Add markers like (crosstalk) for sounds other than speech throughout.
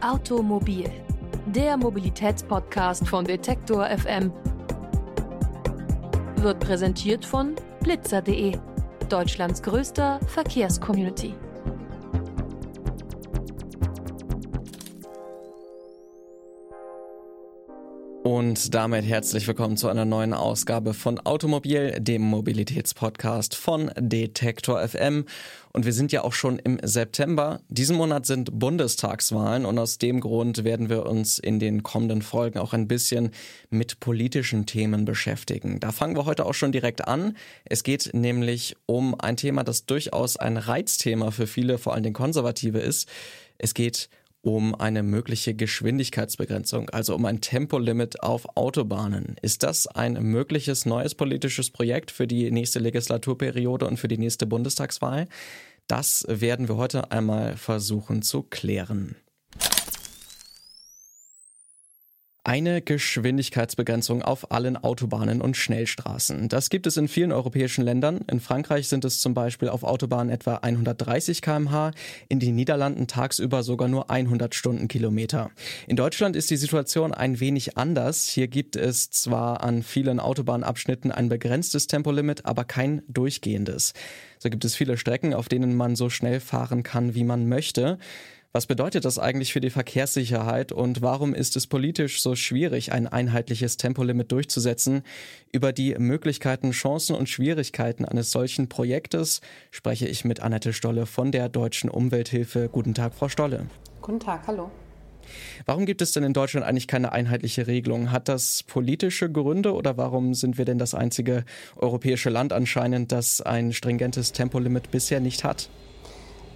Automobil, der Mobilitätspodcast von Detektor FM, wird präsentiert von blitzer.de, Deutschlands größter Verkehrscommunity. Und damit herzlich willkommen zu einer neuen Ausgabe von Automobil, dem Mobilitätspodcast von Detektor FM. Und wir sind ja auch schon im September. Diesen Monat sind Bundestagswahlen und aus dem Grund werden wir uns in den kommenden Folgen auch ein bisschen mit politischen Themen beschäftigen. Da fangen wir heute auch schon direkt an. Es geht nämlich um ein Thema, das durchaus ein Reizthema für viele, vor allem den Konservative ist. Es geht um eine mögliche Geschwindigkeitsbegrenzung, also um ein Tempolimit auf Autobahnen. Ist das ein mögliches neues politisches Projekt für die nächste Legislaturperiode und für die nächste Bundestagswahl? Das werden wir heute einmal versuchen zu klären. Eine Geschwindigkeitsbegrenzung auf allen Autobahnen und Schnellstraßen. Das gibt es in vielen europäischen Ländern. In Frankreich sind es zum Beispiel auf Autobahnen etwa 130 kmh, in den Niederlanden tagsüber sogar nur 100 Stundenkilometer. In Deutschland ist die Situation ein wenig anders. Hier gibt es zwar an vielen Autobahnabschnitten ein begrenztes Tempolimit, aber kein durchgehendes. So gibt es viele Strecken, auf denen man so schnell fahren kann, wie man möchte. Was bedeutet das eigentlich für die Verkehrssicherheit und warum ist es politisch so schwierig, ein einheitliches Tempolimit durchzusetzen? Über die Möglichkeiten, Chancen und Schwierigkeiten eines solchen Projektes spreche ich mit Annette Stolle von der Deutschen Umwelthilfe. Guten Tag, Frau Stolle. Guten Tag, hallo. Warum gibt es denn in Deutschland eigentlich keine einheitliche Regelung? Hat das politische Gründe oder warum sind wir denn das einzige europäische Land anscheinend, das ein stringentes Tempolimit bisher nicht hat?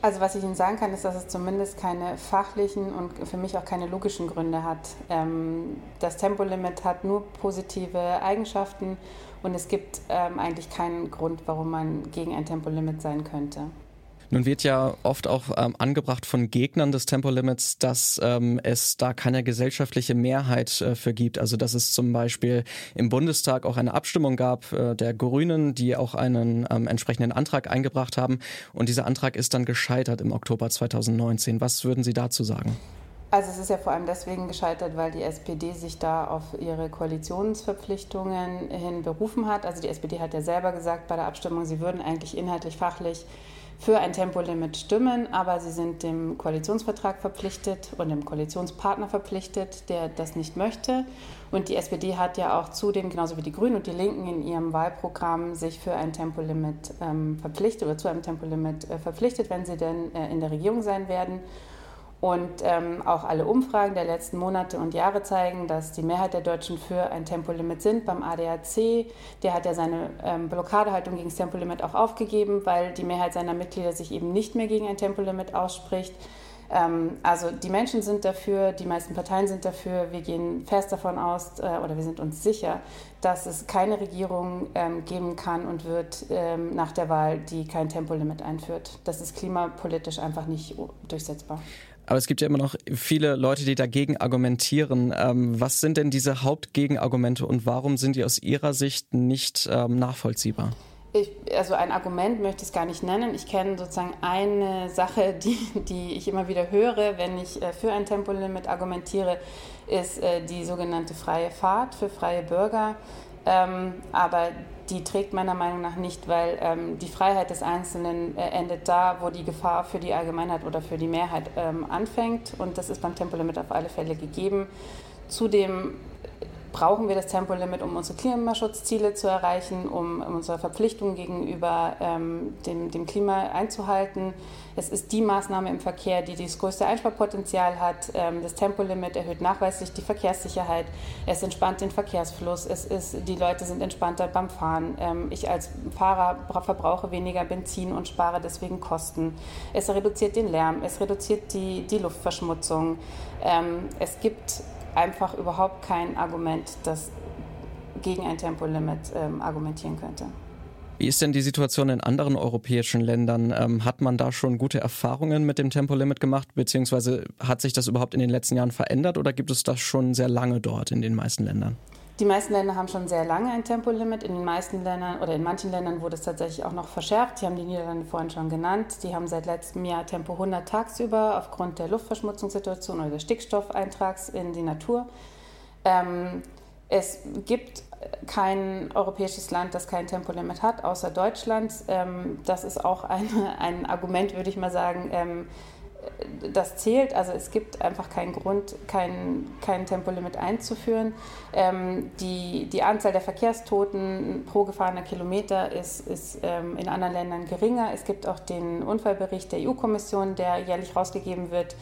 Also was ich Ihnen sagen kann, ist, dass es zumindest keine fachlichen und für mich auch keine logischen Gründe hat. Ähm, das Tempolimit hat nur positive Eigenschaften und es gibt ähm, eigentlich keinen Grund, warum man gegen ein Tempolimit sein könnte. Nun wird ja oft auch ähm, angebracht von Gegnern des Tempolimits, dass ähm, es da keine gesellschaftliche Mehrheit äh, für gibt. Also dass es zum Beispiel im Bundestag auch eine Abstimmung gab äh, der Grünen, die auch einen ähm, entsprechenden Antrag eingebracht haben. Und dieser Antrag ist dann gescheitert im Oktober 2019. Was würden Sie dazu sagen? Also es ist ja vor allem deswegen gescheitert, weil die SPD sich da auf ihre Koalitionsverpflichtungen hin berufen hat. Also die SPD hat ja selber gesagt bei der Abstimmung, sie würden eigentlich inhaltlich, fachlich für ein Tempolimit stimmen, aber sie sind dem Koalitionsvertrag verpflichtet und dem Koalitionspartner verpflichtet, der das nicht möchte. Und die SPD hat ja auch zudem, genauso wie die Grünen und die Linken in ihrem Wahlprogramm, sich für ein Tempolimit ähm, verpflichtet oder zu einem Tempolimit äh, verpflichtet, wenn sie denn äh, in der Regierung sein werden. Und ähm, auch alle Umfragen der letzten Monate und Jahre zeigen, dass die Mehrheit der Deutschen für ein Tempolimit sind. Beim ADAC, der hat ja seine ähm, Blockadehaltung gegen das Tempolimit auch aufgegeben, weil die Mehrheit seiner Mitglieder sich eben nicht mehr gegen ein Tempolimit ausspricht. Ähm, also die Menschen sind dafür, die meisten Parteien sind dafür. Wir gehen fest davon aus äh, oder wir sind uns sicher, dass es keine Regierung ähm, geben kann und wird ähm, nach der Wahl, die kein Tempolimit einführt. Das ist klimapolitisch einfach nicht durchsetzbar. Aber es gibt ja immer noch viele Leute, die dagegen argumentieren. Ähm, was sind denn diese Hauptgegenargumente und warum sind die aus Ihrer Sicht nicht ähm, nachvollziehbar? Ich, also ein Argument möchte ich es gar nicht nennen. Ich kenne sozusagen eine Sache, (laughs) die, die ich immer wieder höre, wenn ich äh, für ein Tempolimit argumentiere, ist äh, die sogenannte freie Fahrt für freie Bürger. Ähm, aber die trägt meiner Meinung nach nicht, weil ähm, die Freiheit des Einzelnen äh, endet da, wo die Gefahr für die Allgemeinheit oder für die Mehrheit ähm, anfängt. Und das ist beim Tempolimit auf alle Fälle gegeben. Zudem brauchen wir das Tempolimit, um unsere Klimaschutzziele zu erreichen, um, unsere Verpflichtungen gegenüber ähm, dem, dem, Klima einzuhalten. Es ist die Maßnahme im Verkehr, die das größte Einsparpotenzial hat. Ähm, das Tempolimit erhöht nachweislich die Verkehrssicherheit. Es entspannt den Verkehrsfluss. Es ist, die Leute sind entspannter beim Fahren. Ähm, ich als Fahrer verbrauche weniger Benzin und spare deswegen Kosten. Es reduziert den Lärm. Es reduziert die, die Luftverschmutzung. Ähm, es gibt einfach überhaupt kein Argument, das gegen ein Tempolimit ähm, argumentieren könnte. Wie ist denn die Situation in anderen europäischen Ländern? Ähm, hat man da schon gute Erfahrungen mit dem Tempolimit gemacht, beziehungsweise hat sich das überhaupt in den letzten Jahren verändert oder gibt es das schon sehr lange dort in den meisten Ländern? Die meisten Länder haben schon sehr lange ein Tempolimit. In den meisten Ländern oder in manchen Ländern wurde es tatsächlich auch noch verschärft. Die haben die Niederlande vorhin schon genannt. Die haben seit letztem Jahr Tempo 100 tagsüber aufgrund der Luftverschmutzungssituation oder des Stickstoffeintrags in die Natur. Ähm, es gibt kein europäisches Land, das kein Tempolimit hat, außer Deutschland. Ähm, das ist auch eine, ein Argument, würde ich mal sagen, ähm, das zählt. Also es gibt einfach keinen Grund, kein, kein Tempolimit einzuführen. Ähm, die, die Anzahl der Verkehrstoten pro gefahrener Kilometer ist, ist ähm, in anderen Ländern geringer. Es gibt auch den Unfallbericht der EU-Kommission, der jährlich rausgegeben wird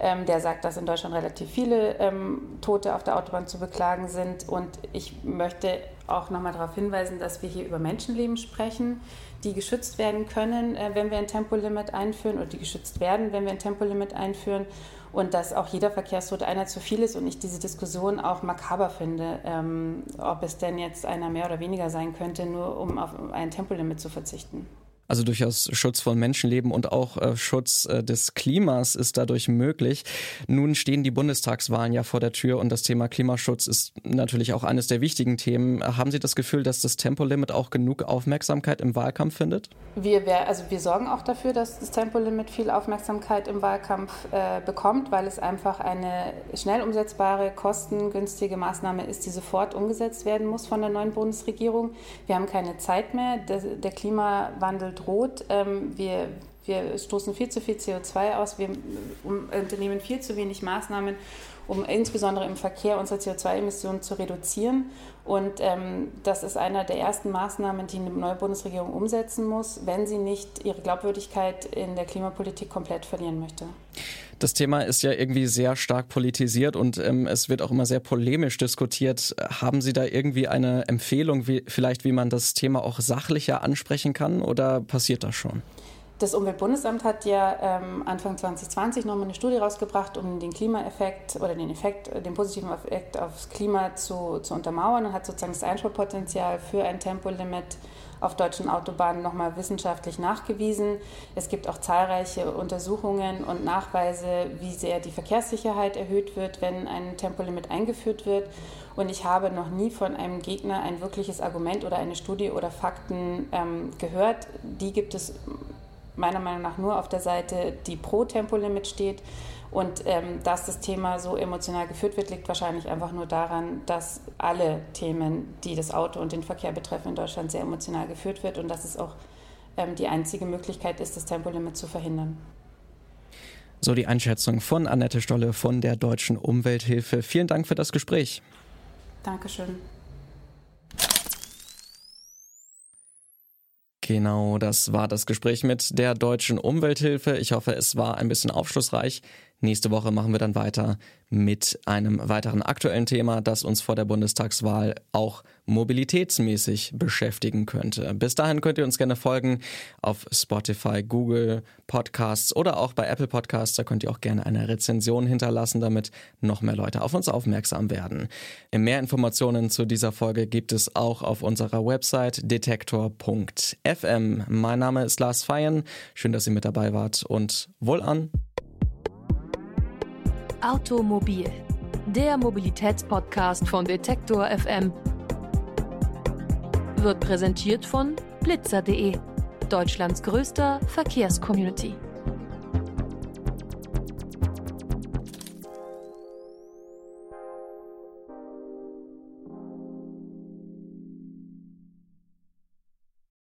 ähm, der sagt, dass in Deutschland relativ viele ähm, Tote auf der Autobahn zu beklagen sind. Und ich möchte auch nochmal darauf hinweisen, dass wir hier über Menschenleben sprechen, die geschützt werden können, äh, wenn wir ein Tempolimit einführen oder die geschützt werden, wenn wir ein Tempolimit einführen. Und dass auch jeder Verkehrstote einer zu viel ist und ich diese Diskussion auch makaber finde, ähm, ob es denn jetzt einer mehr oder weniger sein könnte, nur um auf ein Tempolimit zu verzichten. Also durchaus Schutz von Menschenleben und auch äh, Schutz äh, des Klimas ist dadurch möglich. Nun stehen die Bundestagswahlen ja vor der Tür und das Thema Klimaschutz ist natürlich auch eines der wichtigen Themen. Haben Sie das Gefühl, dass das Tempolimit auch genug Aufmerksamkeit im Wahlkampf findet? Wir, also wir sorgen auch dafür, dass das Tempolimit viel Aufmerksamkeit im Wahlkampf äh, bekommt, weil es einfach eine schnell umsetzbare, kostengünstige Maßnahme ist, die sofort umgesetzt werden muss von der neuen Bundesregierung. Wir haben keine Zeit mehr. Der, der Klimawandel droht. Ähm, wir, wir stoßen viel zu viel CO2 aus, wir unternehmen viel zu wenig Maßnahmen, um insbesondere im Verkehr unsere CO2-Emissionen zu reduzieren. Und ähm, das ist einer der ersten Maßnahmen, die eine neue Bundesregierung umsetzen muss, wenn sie nicht ihre Glaubwürdigkeit in der Klimapolitik komplett verlieren möchte. Das Thema ist ja irgendwie sehr stark politisiert und ähm, es wird auch immer sehr polemisch diskutiert. Haben Sie da irgendwie eine Empfehlung, wie, vielleicht wie man das Thema auch sachlicher ansprechen kann oder passiert das schon? Das Umweltbundesamt hat ja ähm, Anfang 2020 nochmal eine Studie rausgebracht, um den Klimaeffekt oder den Effekt, den positiven Effekt aufs Klima zu, zu untermauern und hat sozusagen das Einsparpotenzial für ein Tempolimit auf deutschen Autobahnen nochmal wissenschaftlich nachgewiesen. Es gibt auch zahlreiche Untersuchungen und Nachweise, wie sehr die Verkehrssicherheit erhöht wird, wenn ein Tempolimit eingeführt wird. Und ich habe noch nie von einem Gegner ein wirkliches Argument oder eine Studie oder Fakten ähm, gehört. Die gibt es meiner Meinung nach nur auf der Seite, die pro Tempolimit steht. Und ähm, dass das Thema so emotional geführt wird, liegt wahrscheinlich einfach nur daran, dass alle Themen, die das Auto und den Verkehr betreffen, in Deutschland sehr emotional geführt wird und dass es auch ähm, die einzige Möglichkeit ist, das Tempolimit zu verhindern. So die Einschätzung von Annette Stolle von der Deutschen Umwelthilfe. Vielen Dank für das Gespräch. Dankeschön. Genau, das war das Gespräch mit der Deutschen Umwelthilfe. Ich hoffe, es war ein bisschen aufschlussreich. Nächste Woche machen wir dann weiter mit einem weiteren aktuellen Thema, das uns vor der Bundestagswahl auch mobilitätsmäßig beschäftigen könnte. Bis dahin könnt ihr uns gerne folgen auf Spotify, Google Podcasts oder auch bei Apple Podcasts. Da könnt ihr auch gerne eine Rezension hinterlassen, damit noch mehr Leute auf uns aufmerksam werden. Mehr Informationen zu dieser Folge gibt es auch auf unserer Website detektor.fm. Mein Name ist Lars Feyen. Schön, dass ihr mit dabei wart und wohl an. Automobil, der Mobilitätspodcast von Detektor FM, wird präsentiert von blitzer.de, Deutschlands größter Verkehrscommunity.